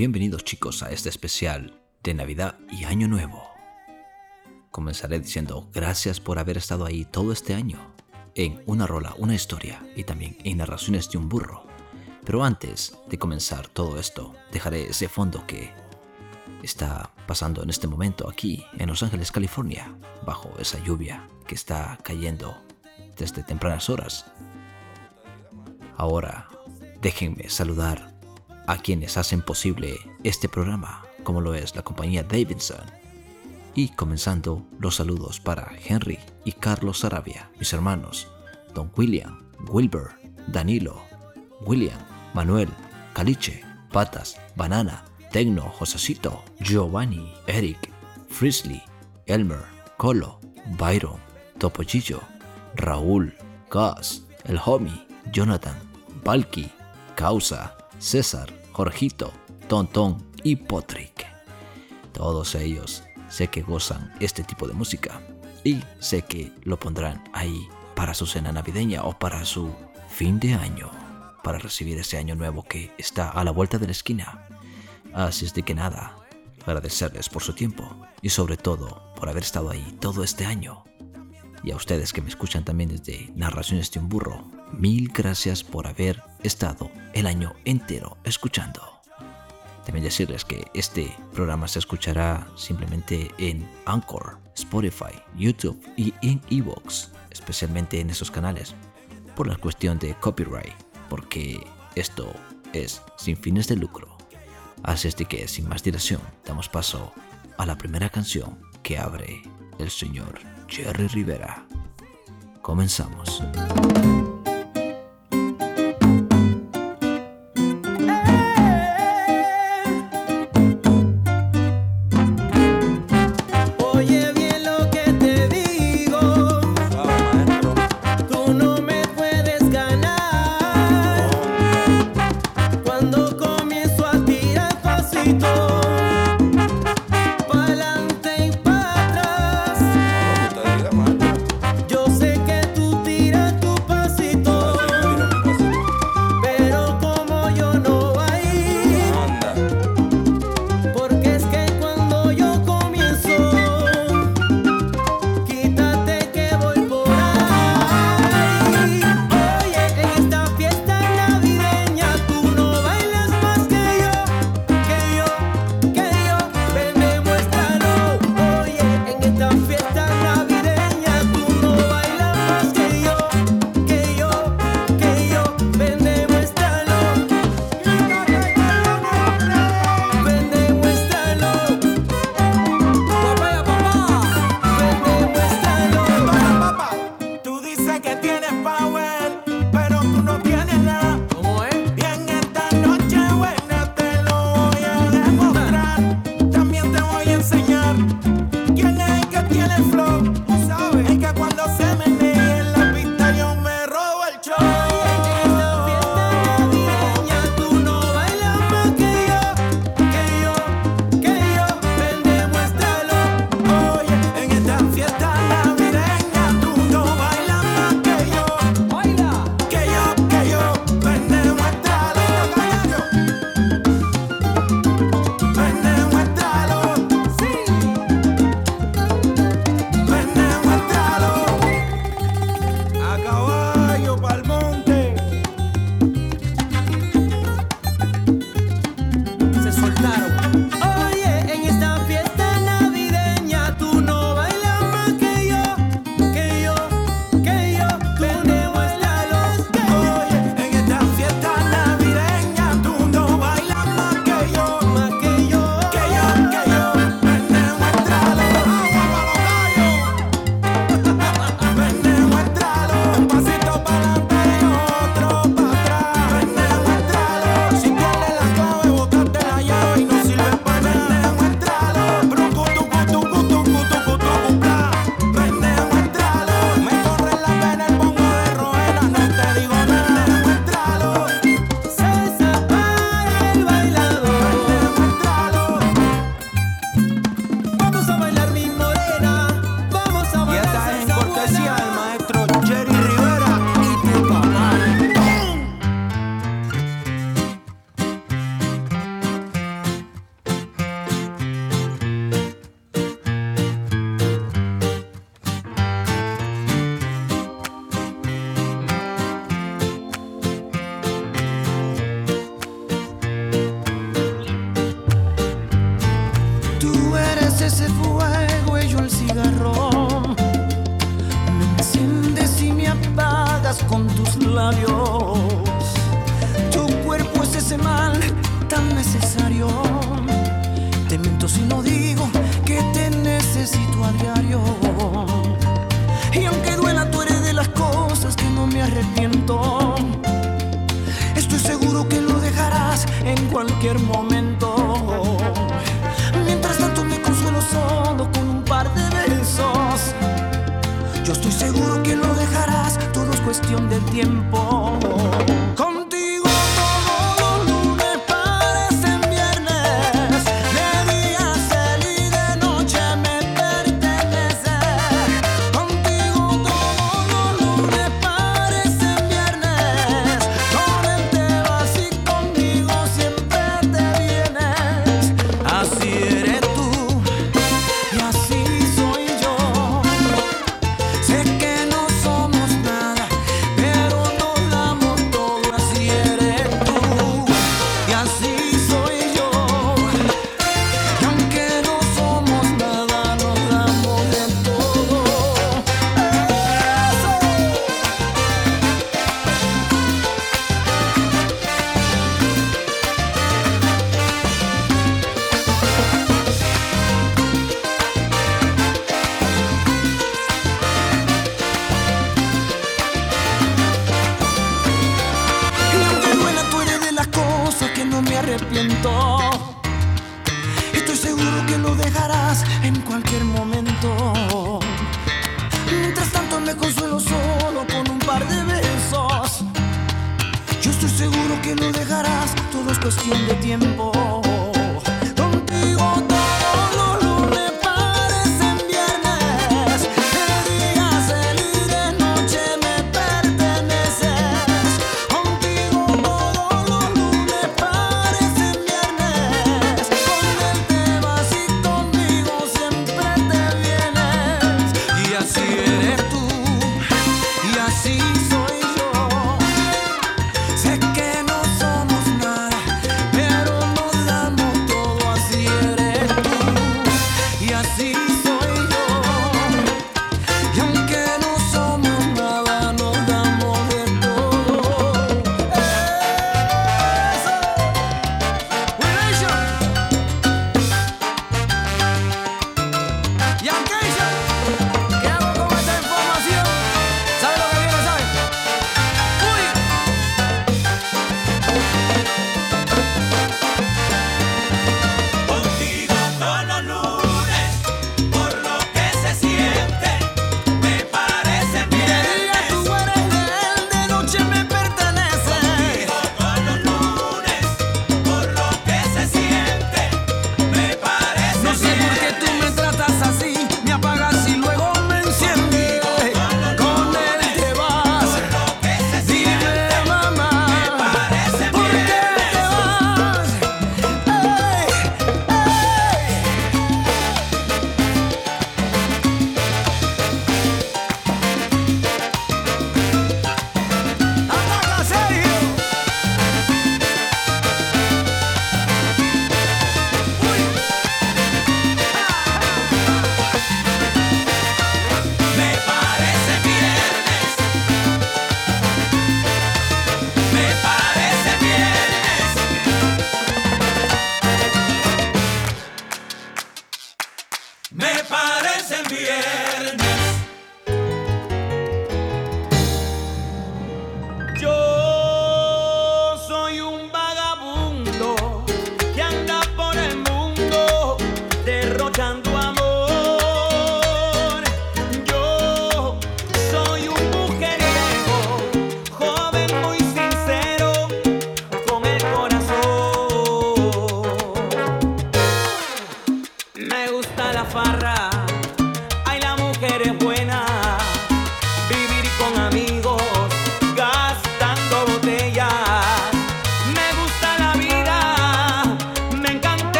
bienvenidos chicos a este especial de Navidad y Año Nuevo. Comenzaré diciendo gracias por haber estado ahí todo este año, en una rola, una historia y también en narraciones de un burro. Pero antes de comenzar todo esto, dejaré ese fondo que está pasando en este momento aquí en Los Ángeles, California, bajo esa lluvia que está cayendo desde tempranas horas. Ahora, déjenme saludar a quienes hacen posible este programa, como lo es la compañía Davidson. Y comenzando los saludos para Henry y Carlos Sarabia, mis hermanos, Don William, Wilbur, Danilo, William, Manuel, Caliche, Patas, Banana, Tecno, Josecito, Giovanni, Eric, Frisley, Elmer, Colo, Byron, Topochillo, Raúl, Gus, El Homie, Jonathan, Valky, Causa, César, Jorgito, Tontón y Potrick. Todos ellos sé que gozan este tipo de música y sé que lo pondrán ahí para su cena navideña o para su fin de año, para recibir ese año nuevo que está a la vuelta de la esquina. Así es de que nada, agradecerles por su tiempo y sobre todo por haber estado ahí todo este año. Y a ustedes que me escuchan también desde Narraciones de un Burro, mil gracias por haber estado el año entero escuchando. También decirles que este programa se escuchará simplemente en Anchor, Spotify, YouTube y en Evox, especialmente en esos canales, por la cuestión de copyright, porque esto es sin fines de lucro. Así es de que, sin más dilación, damos paso a la primera canción que abre el señor Jerry Rivera. Comenzamos.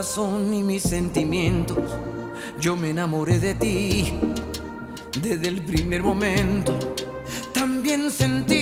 corazón y mis sentimientos. Yo me enamoré de ti desde el primer momento. También sentí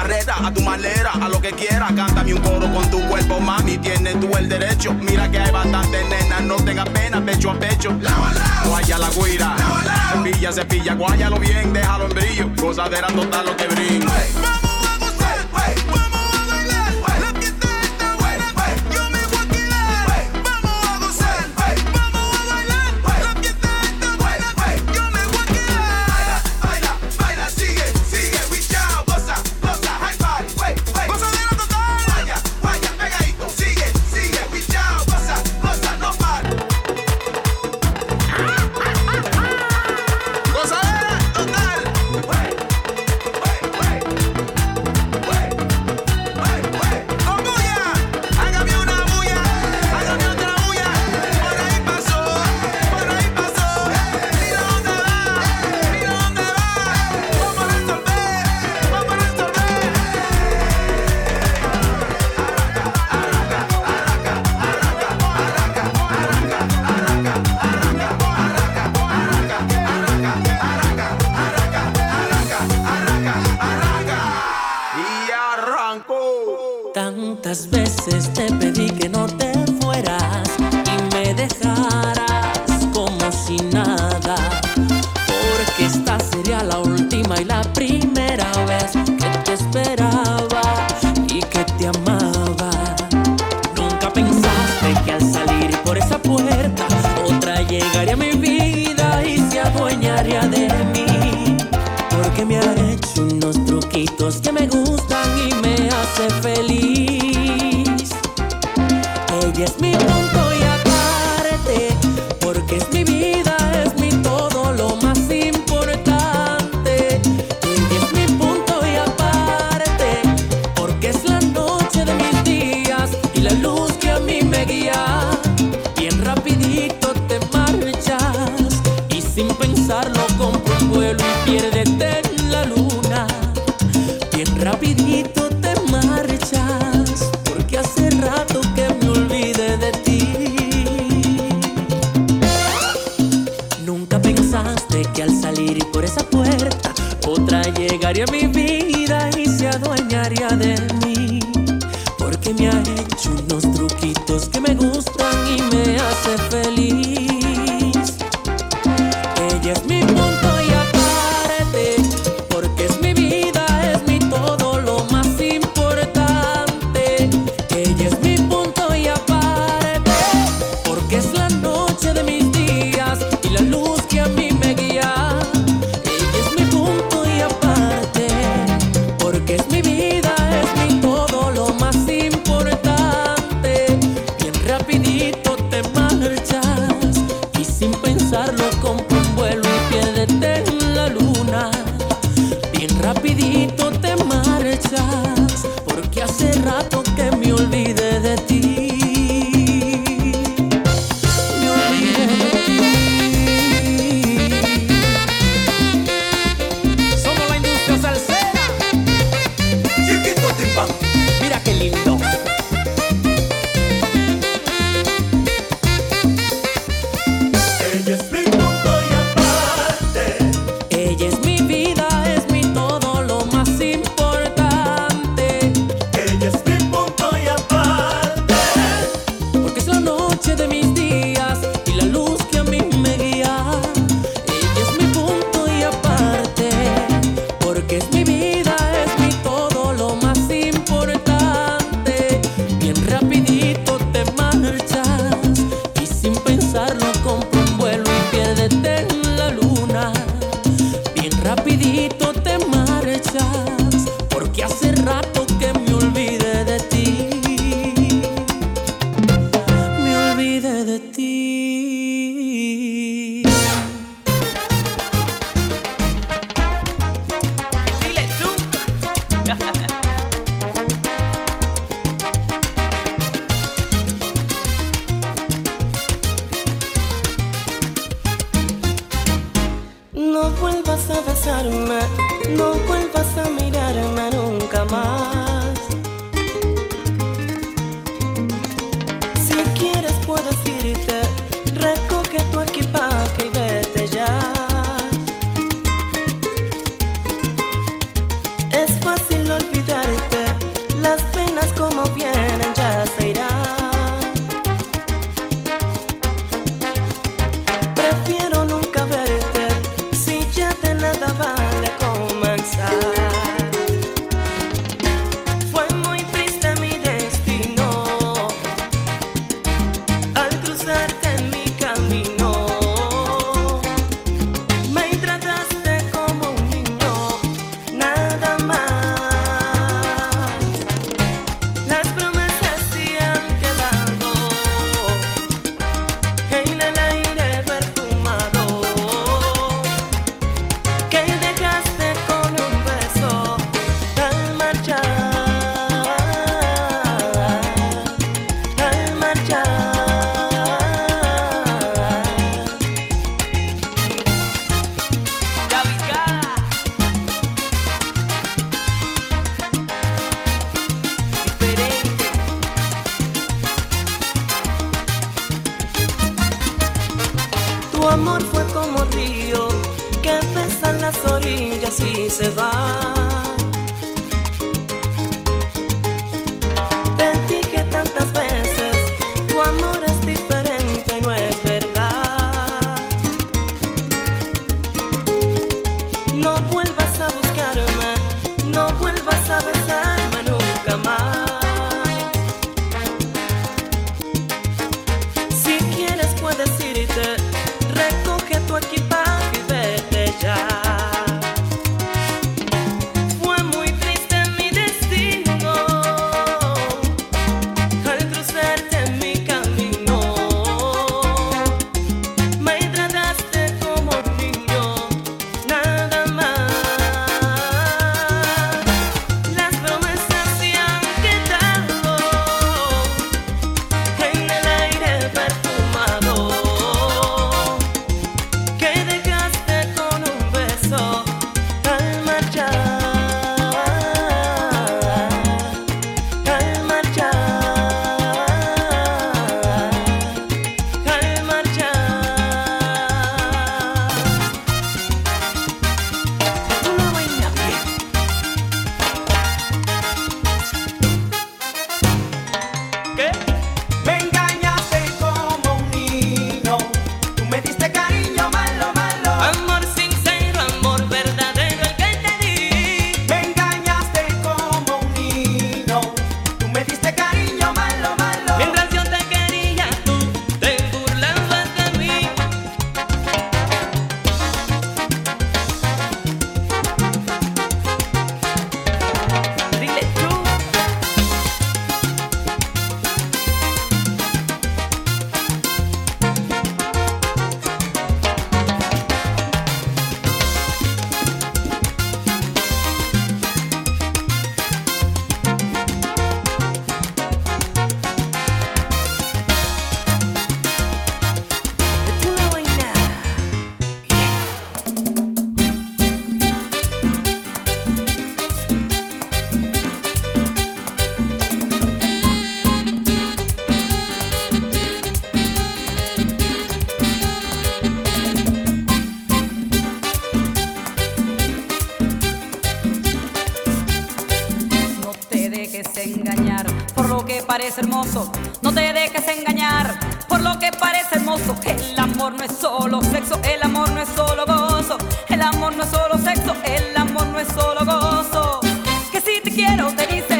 a tu manera, a lo que quieras. Cántame un coro con tu cuerpo, mami, tienes tú el derecho. Mira que hay bastante nena, no tengas pena, pecho a pecho. Guaya la guira, cepilla, cepilla, guáyalo bien, déjalo en brillo. Gozadera total lo que brinca. engañar por lo que parece hermoso. No te dejes engañar por lo que parece hermoso. El amor no es solo sexo, el amor no es solo gozo. El amor no es solo sexo, el amor no es solo gozo. Que si te quiero te dice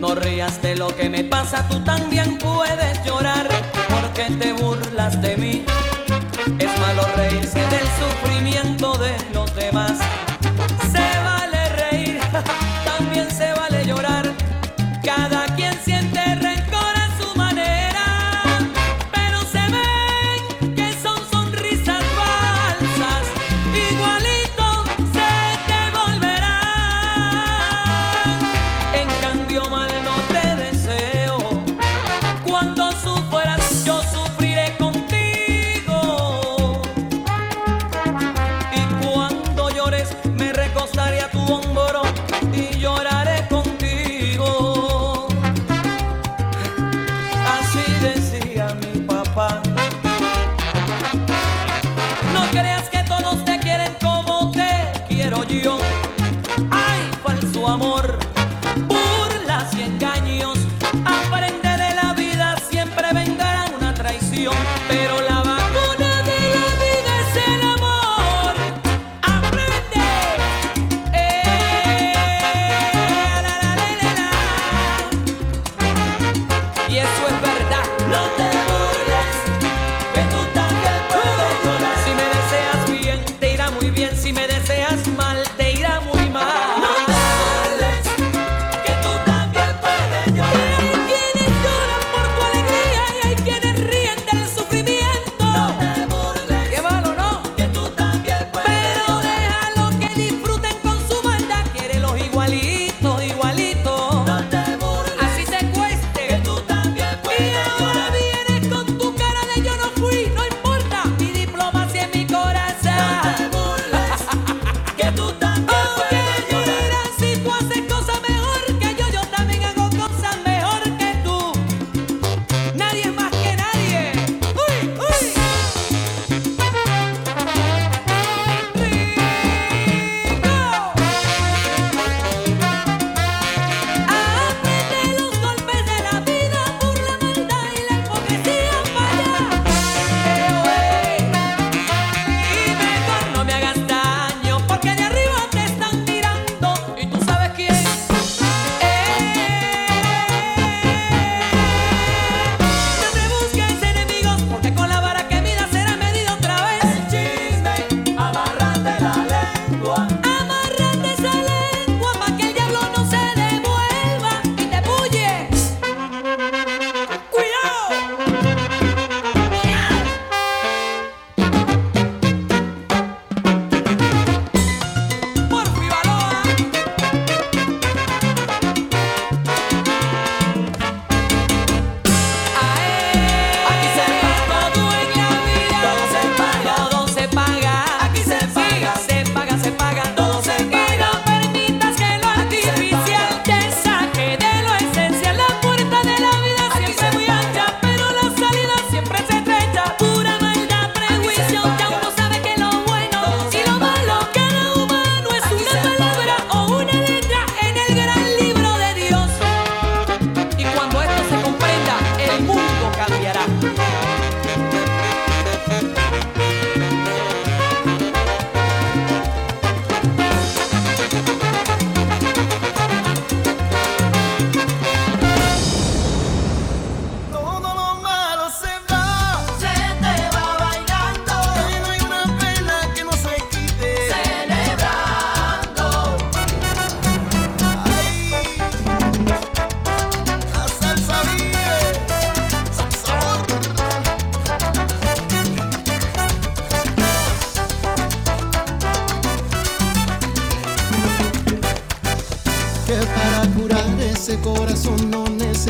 No rías de lo que me pasa, tú también puedes llorar porque te burlas de mí. Es malo reírse del sufrimiento de los demás.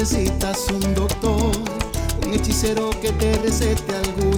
necesitas un doctor, un hechicero que te recete algún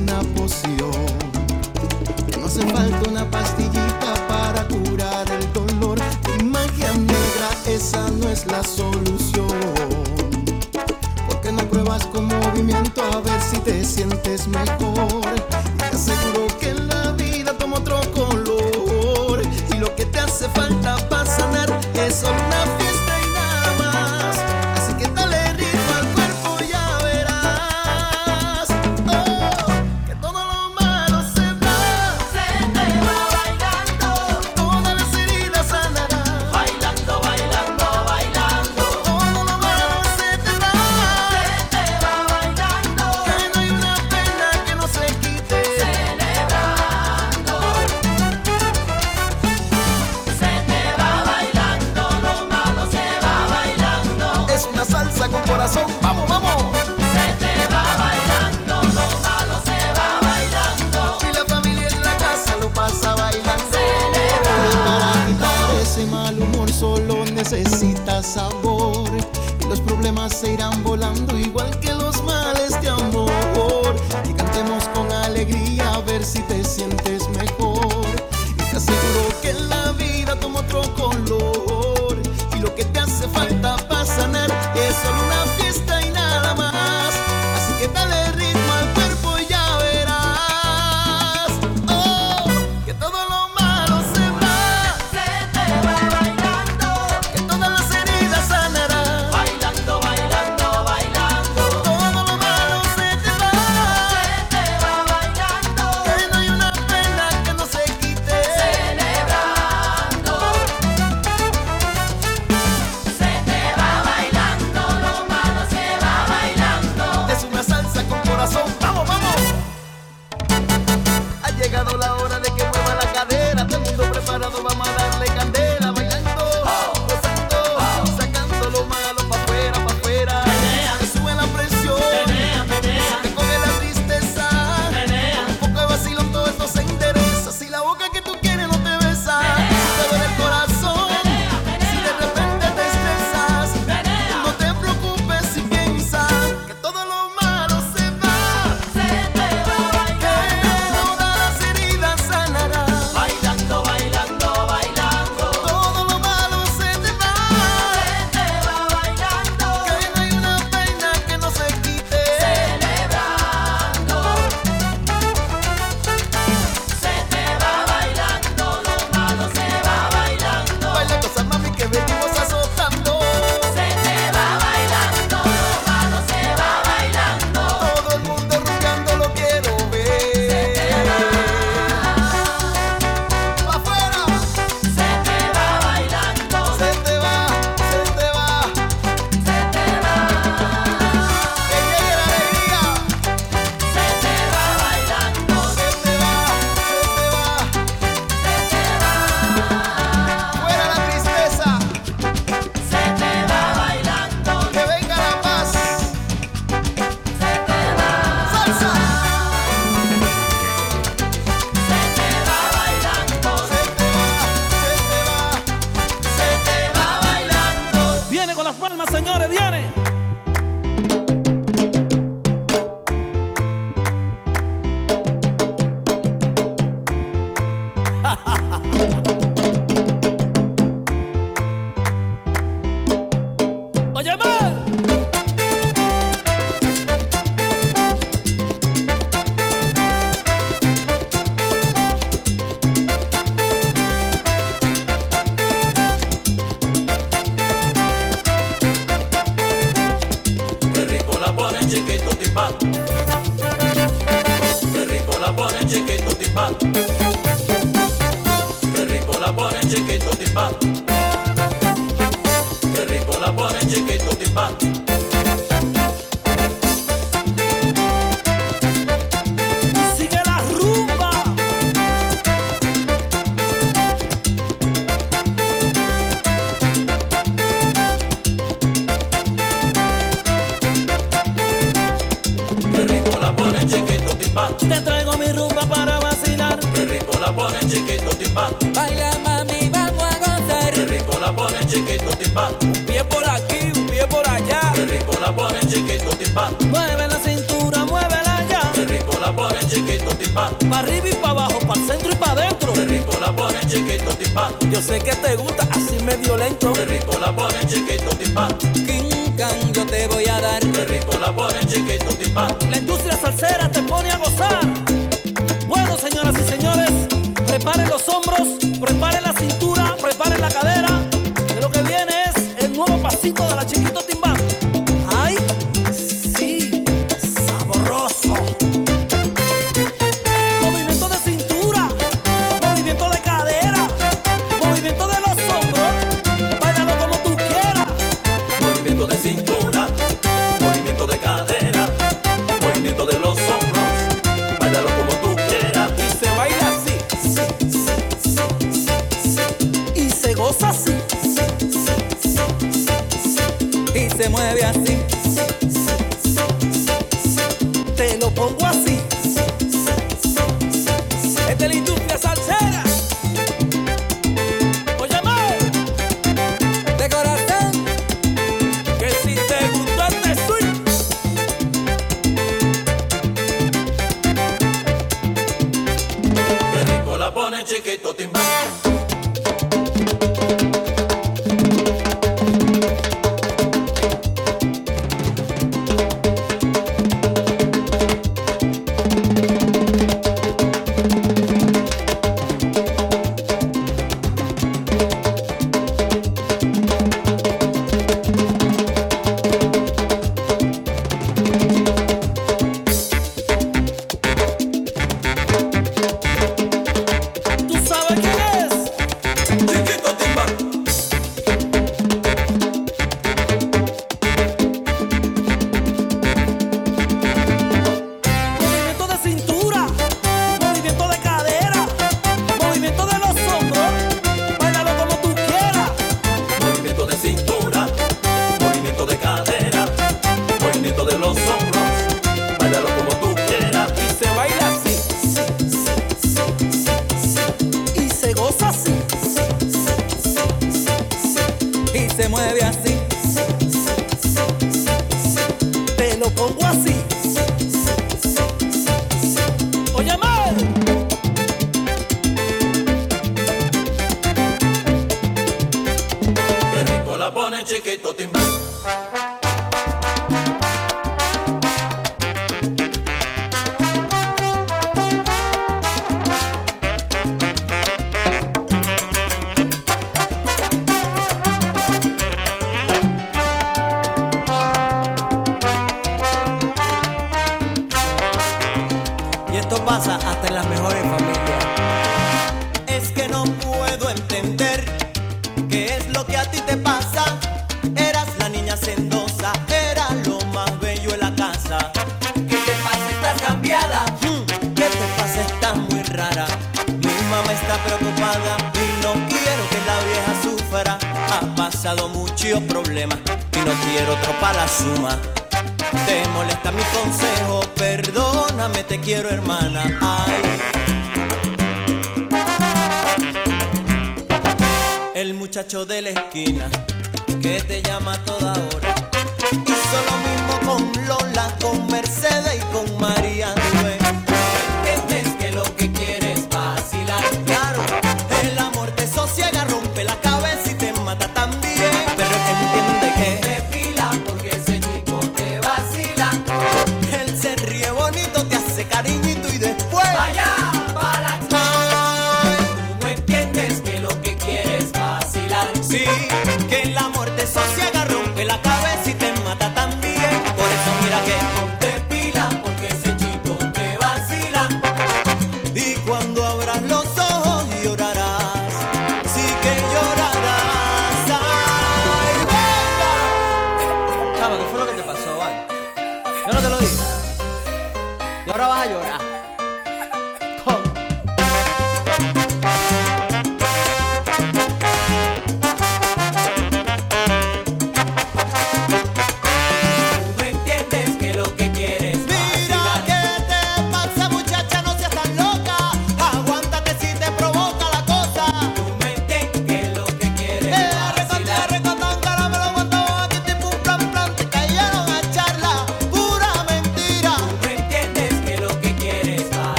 se mueve así.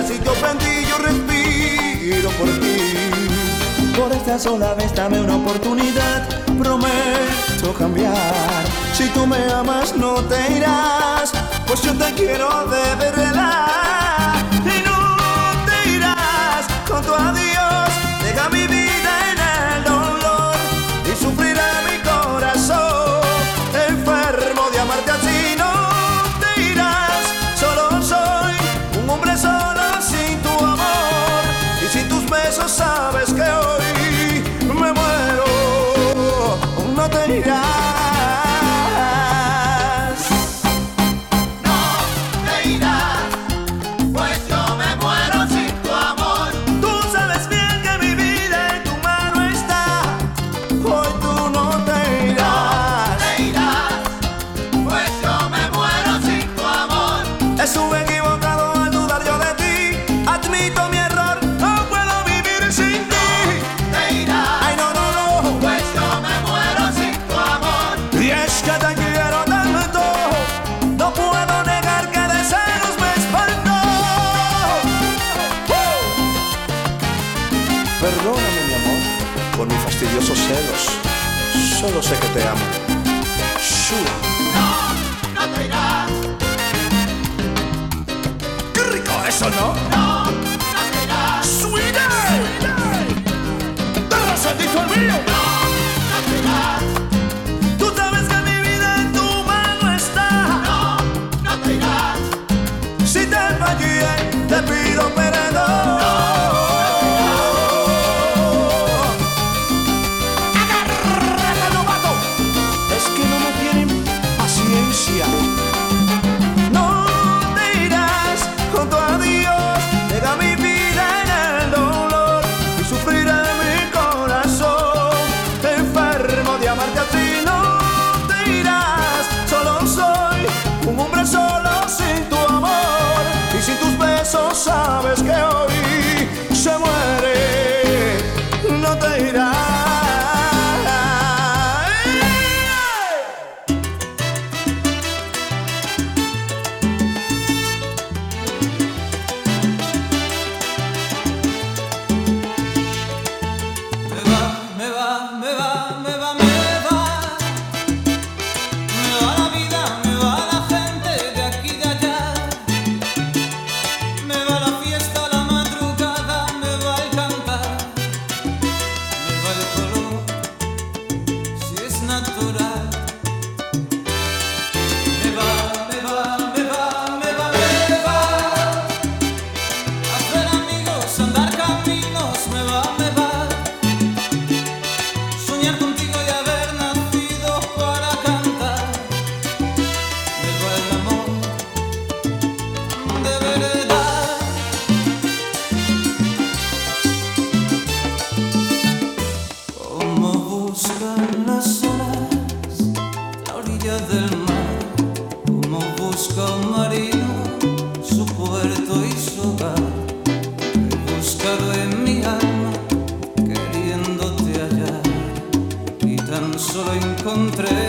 así yo prendí, yo respiro por ti. Por esta sola vez dame una oportunidad, prometo cambiar. Si tú me amas no te irás, pues yo te quiero de verdad. solo sé que te amo. solo encontré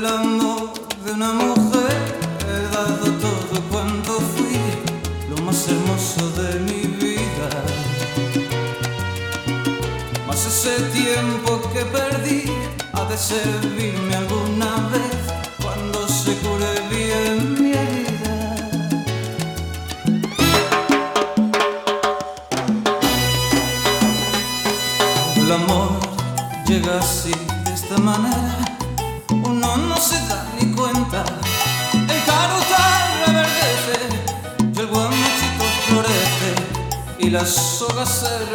el amor de una mujer. He dado todo cuando fui lo más hermoso de mi vida. Mas ese tiempo que perdí ha de servirme algún said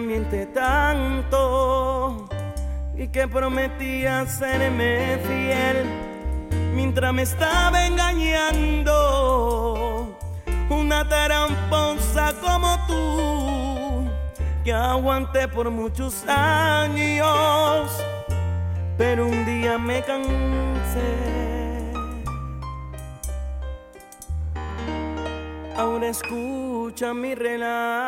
miente tanto y que prometía serme fiel mientras me estaba engañando. Una taramposa como tú, que aguanté por muchos años, pero un día me cansé. Ahora escucha mi relato.